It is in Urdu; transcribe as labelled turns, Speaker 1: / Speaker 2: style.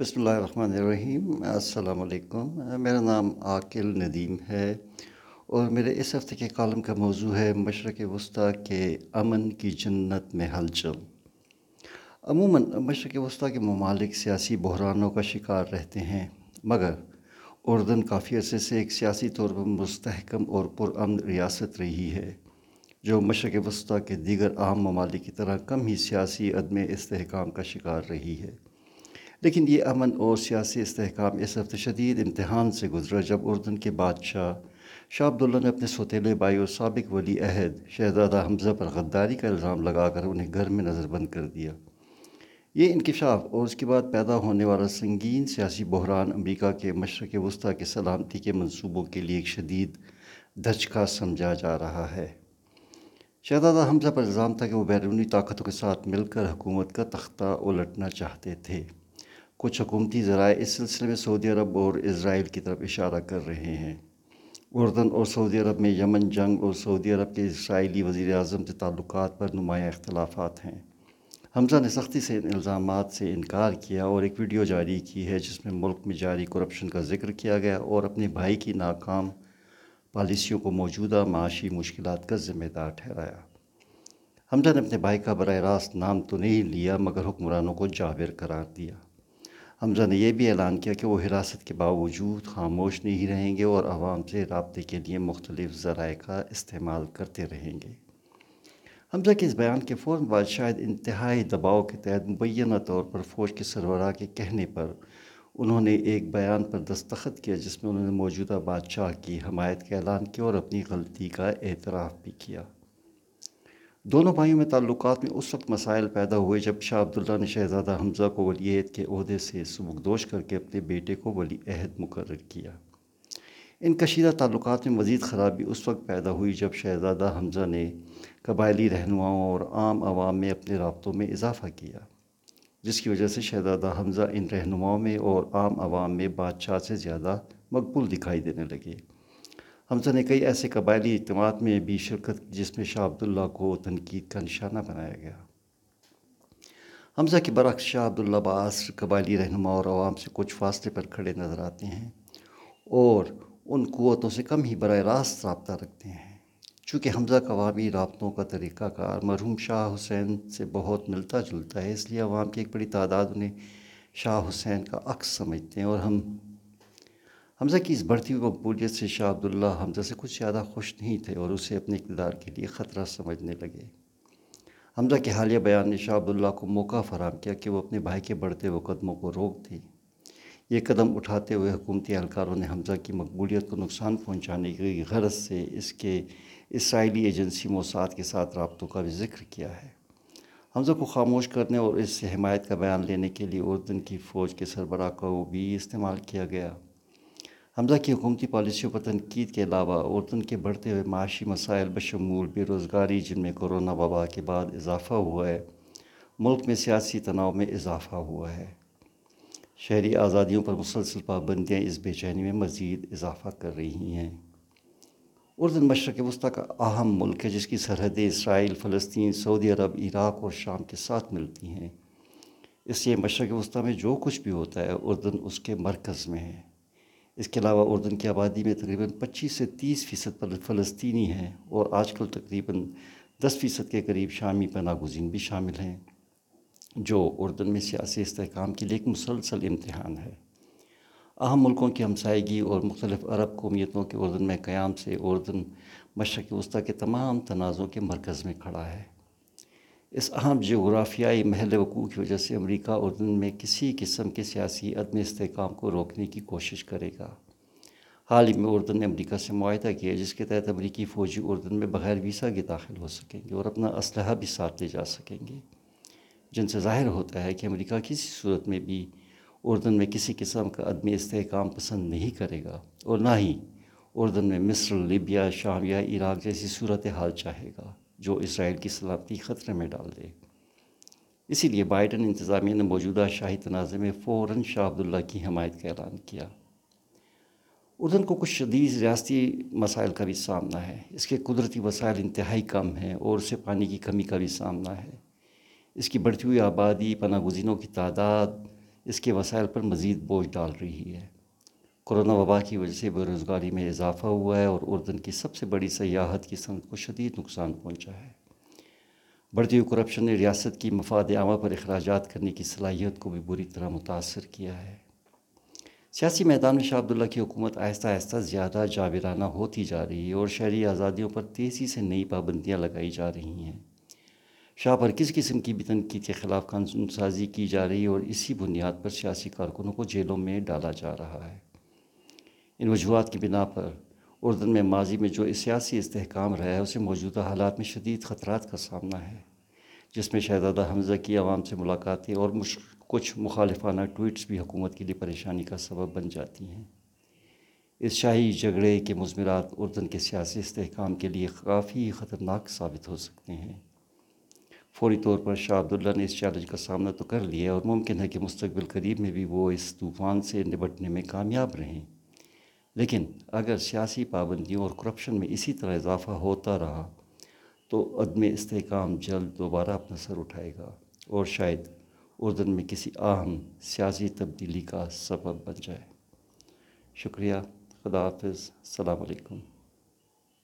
Speaker 1: بسم اللہ الرحمن الرحیم، السلام علیکم۔ میرا نام عاقل ندیم ہے اور میرے اس ہفتے کے کالم کا موضوع ہے مشرق وسطیٰ کے امن کی جنت میں ہلچل۔ عموماً مشرق وسطیٰ کے ممالک سیاسی بحرانوں کا شکار رہتے ہیں، مگر اردن کافی عرصے سے ایک سیاسی طور پر مستحکم اور پرامن ریاست رہی ہے، جو مشرق وسطیٰ کے دیگر عام ممالک کی طرح کم ہی سیاسی عدم استحکام کا شکار رہی ہے۔ لیکن یہ امن اور سیاسی استحکام اس ہفتے شدید امتحان سے گزرا جب اردن کے بادشاہ شاہ عبداللہ نے اپنے سوتیلے بائی اور سابق ولی عہد شہزادہ حمزہ پر غداری کا الزام لگا کر انہیں گھر میں نظر بند کر دیا۔ یہ انکشاف اور اس کے بعد پیدا ہونے والا سنگین سیاسی بحران امریکہ کے مشرق وسطیٰ کے سلامتی کے منصوبوں کے لیے ایک شدید دھچکا سمجھا جا رہا ہے۔ شہزادہ حمزہ پر الزام تھا کہ وہ بیرونی طاقتوں کے ساتھ مل کر حکومت کا تختہ الٹنا چاہتے تھے۔ کچھ حکومتی ذرائع اس سلسلے میں سعودی عرب اور اسرائیل کی طرف اشارہ کر رہے ہیں۔ اردن اور سعودی عرب میں یمن جنگ اور سعودی عرب کے اسرائیلی وزیر اعظم سے تعلقات پر نمایاں اختلافات ہیں۔ حمزہ نے سختی سے ان الزامات سے انکار کیا اور ایک ویڈیو جاری کی ہے جس میں ملک میں جاری کرپشن کا ذکر کیا گیا اور اپنے بھائی کی ناکام پالیسیوں کو موجودہ معاشی مشکلات کا ذمہ دار ٹھہرایا۔ حمزہ نے اپنے بھائی کا براہ راست نام تو نہیں لیا مگر حکمرانوں کو جابر قرار دیا۔ حمزہ نے یہ بھی اعلان کیا کہ وہ حراست کے باوجود خاموش نہیں رہیں گے اور عوام سے رابطے کے لیے مختلف ذرائع کا استعمال کرتے رہیں گے۔ حمزہ کے اس بیان کے فوراً بعد شاید انتہائی دباؤ کے تحت مبینہ طور پر فوج کے سربراہ کے کہنے پر انہوں نے ایک بیان پر دستخط کیا جس میں انہوں نے موجودہ بادشاہ کی حمایت کا اعلان کیا اور اپنی غلطی کا اعتراف بھی کیا۔ دونوں بھائیوں میں تعلقات میں اس وقت مسائل پیدا ہوئے جب شاہ عبداللہ نے شہزادہ حمزہ کو ولی عہد کے عہدے سے سبکدوش کر کے اپنے بیٹے کو ولی عہد مقرر کیا۔ ان کشیدہ تعلقات میں مزید خرابی اس وقت پیدا ہوئی جب شہزادہ حمزہ نے قبائلی رہنماؤں اور عام عوام میں اپنے رابطوں میں اضافہ کیا، جس کی وجہ سے شہزادہ حمزہ ان رہنماؤں میں اور عام عوام میں بادشاہ سے زیادہ مقبول دکھائی دینے لگے۔ حمزہ نے کئی ایسے قبائلی اجتماعات میں بھی شرکت جس میں شاہ عبداللہ کو تنقید کا نشانہ بنایا گیا۔ حمزہ کے برعکس شاہ عبداللہ باس قبائلی رہنما اور عوام سے کچھ فاصلے پر کھڑے نظر آتے ہیں اور ان قوتوں سے کم ہی براہ راست رابطہ رکھتے ہیں۔ چونکہ حمزہ قوامی رابطوں کا طریقہ کار مرحوم شاہ حسین سے بہت ملتا جلتا ہے، اس لیے عوام کی ایک بڑی تعداد انہیں شاہ حسین کا عکس سمجھتے ہیں اور ہم حمزہ کی اس بڑھتی ہوئی مقبولیت سے شاہ عبداللہ حمزہ سے کچھ زیادہ خوش نہیں تھے اور اسے اپنے اقتدار کے لیے خطرہ سمجھنے لگے۔ حمزہ کے حالیہ بیان نے شاہ عبداللہ کو موقع فراہم کیا کہ وہ اپنے بھائی کے بڑھتے ہوئے قدموں کو روک دیں یہ قدم اٹھاتے ہوئے حکومتی اہلکاروں نے حمزہ کی مقبولیت کو نقصان پہنچانے کی غرض سے اس کے اسرائیلی ایجنسی موساد کے ساتھ رابطوں کا بھی ذکر کیا ہے۔ حمزہ کو خاموش کرنے اور اس سے حمایت کا بیان لینے کے لیے اردن کی فوج کے سربراہ کو بھی استعمال کیا گیا۔ حمزہ کی حکومتی پالیسیوں پر تنقید کے علاوہ اردن کے بڑھتے ہوئے معاشی مسائل، بشمول بے روزگاری جن میں کرونا وبا کے بعد اضافہ ہوا ہے، ملک میں سیاسی تناؤ میں اضافہ ہوا ہے۔ شہری آزادیوں پر مسلسل پابندیاں اس بے چینی میں مزید اضافہ کر رہی ہیں۔ اردن مشرق وسطیٰ کا اہم ملک ہے، جس کی سرحدیں اسرائیل، فلسطین، سعودی عرب، عراق اور شام کے ساتھ ملتی ہیں۔ اس لیے مشرق وسطیٰ میں جو کچھ بھی ہوتا ہے، اردن اس کے مرکز میں ہے۔ اس کے علاوہ اردن کی آبادی میں تقریباً پچیس سے تیس فیصد فلسطینی ہیں اور آج کل تقریباً دس فیصد کے قریب شامی پناہ گزین بھی شامل ہیں، جو اردن میں سیاسی استحکام کے لیے ایک مسلسل امتحان ہے۔ اہم ملکوں کی ہمسائیگی اور مختلف عرب قومیتوں کے اردن میں قیام سے اردن مشرق وسطیٰ کے تمام تنازعوں کے مرکز میں کھڑا ہے۔ اس اہم جغرافیائی محل وقوع کی وجہ سے امریکہ اردن میں کسی قسم کے سیاسی عدم استحکام کو روکنے کی کوشش کرے گا۔ حال ہی میں اردن نے امریکہ سے معاہدہ کیا جس کے تحت امریکی فوجی اردن میں بغیر ویزا کے داخل ہو سکیں گے اور اپنا اسلحہ بھی ساتھ لے جا سکیں گے۔ جن سے ظاہر ہوتا ہے کہ امریکہ کسی صورت میں بھی اردن میں کسی قسم کا عدم استحکام پسند نہیں کرے گا اور نہ ہی اردن میں مصر، لیبیا، شام یا عراق جیسی صورت حال چاہے گا۔ جو اسرائیل کی سلامتی خطرے میں ڈال دے۔ اسی لیے بائیڈن انتظامیہ نے موجودہ شاہی تنازع میں فوراً شاہ عبداللہ کی حمایت کا اعلان کیا۔ اردن کو کچھ شدید ریاستی مسائل کا بھی سامنا ہے۔ اس کے قدرتی وسائل انتہائی کم ہیں اور اسے پانی کی کمی کا بھی سامنا ہے۔ اس کی بڑھتی ہوئی آبادی، پناہ گزینوں کی تعداد اس کے وسائل پر مزید بوجھ ڈال رہی ہے۔ کرونا وبا کی وجہ سے بے روزگاری میں اضافہ ہوا ہے اور اردن کی سب سے بڑی سیاحت کی صنعت کو شدید نقصان پہنچا ہے۔ بڑھتی ہوئی کرپشن نے ریاست کی مفاد عامہ پر اخراجات کرنے کی صلاحیت کو بھی بری طرح متاثر کیا ہے۔ سیاسی میدان میں شاہ عبداللہ کی حکومت آہستہ آہستہ زیادہ جاورانہ ہوتی جا رہی ہے اور شہری آزادیوں پر تیزی سے نئی پابندیاں لگائی جا رہی ہیں۔ شاہ پر کس قسم کی بھی تنقید کے خلاف قانون سازی کی جا رہی ہے اور اسی بنیاد پر سیاسی کارکنوں کو جیلوں میں ڈالا جا رہا ہے۔ ان وجوہات کی بنا پر۔ اردن میں ماضی میں جو سیاسی استحکام رہا ہے، اسے موجودہ حالات میں شدید خطرات کا سامنا ہے، جس میں شہزادہ حمزہ کی عوام سے ملاقاتیں اور کچھ مخالفانہ ٹویٹس بھی حکومت کے لیے پریشانی کا سبب بن جاتی ہیں۔ اس شاہی جھگڑے کے مضمرات اردن کے سیاسی استحکام کے لیے کافی خطرناک ثابت ہو سکتے ہیں۔ فوری طور پر شاہ عبداللہ نے اس چیلنج کا سامنا تو کر لیا اور ممکن ہے کہ مستقبل قریب میں بھی وہ اس طوفان سے نبٹنے میں کامیاب رہیں۔ لیکن اگر سیاسی پابندیوں اور کرپشن میں اسی طرح اضافہ ہوتا رہا، تو عدم استحکام جلد دوبارہ اپنا سر اٹھائے گا اور شاید اردن میں کسی اہم سیاسی تبدیلی کا سبب بن جائے۔ شکریہ، خدا حافظ، السلام علیکم۔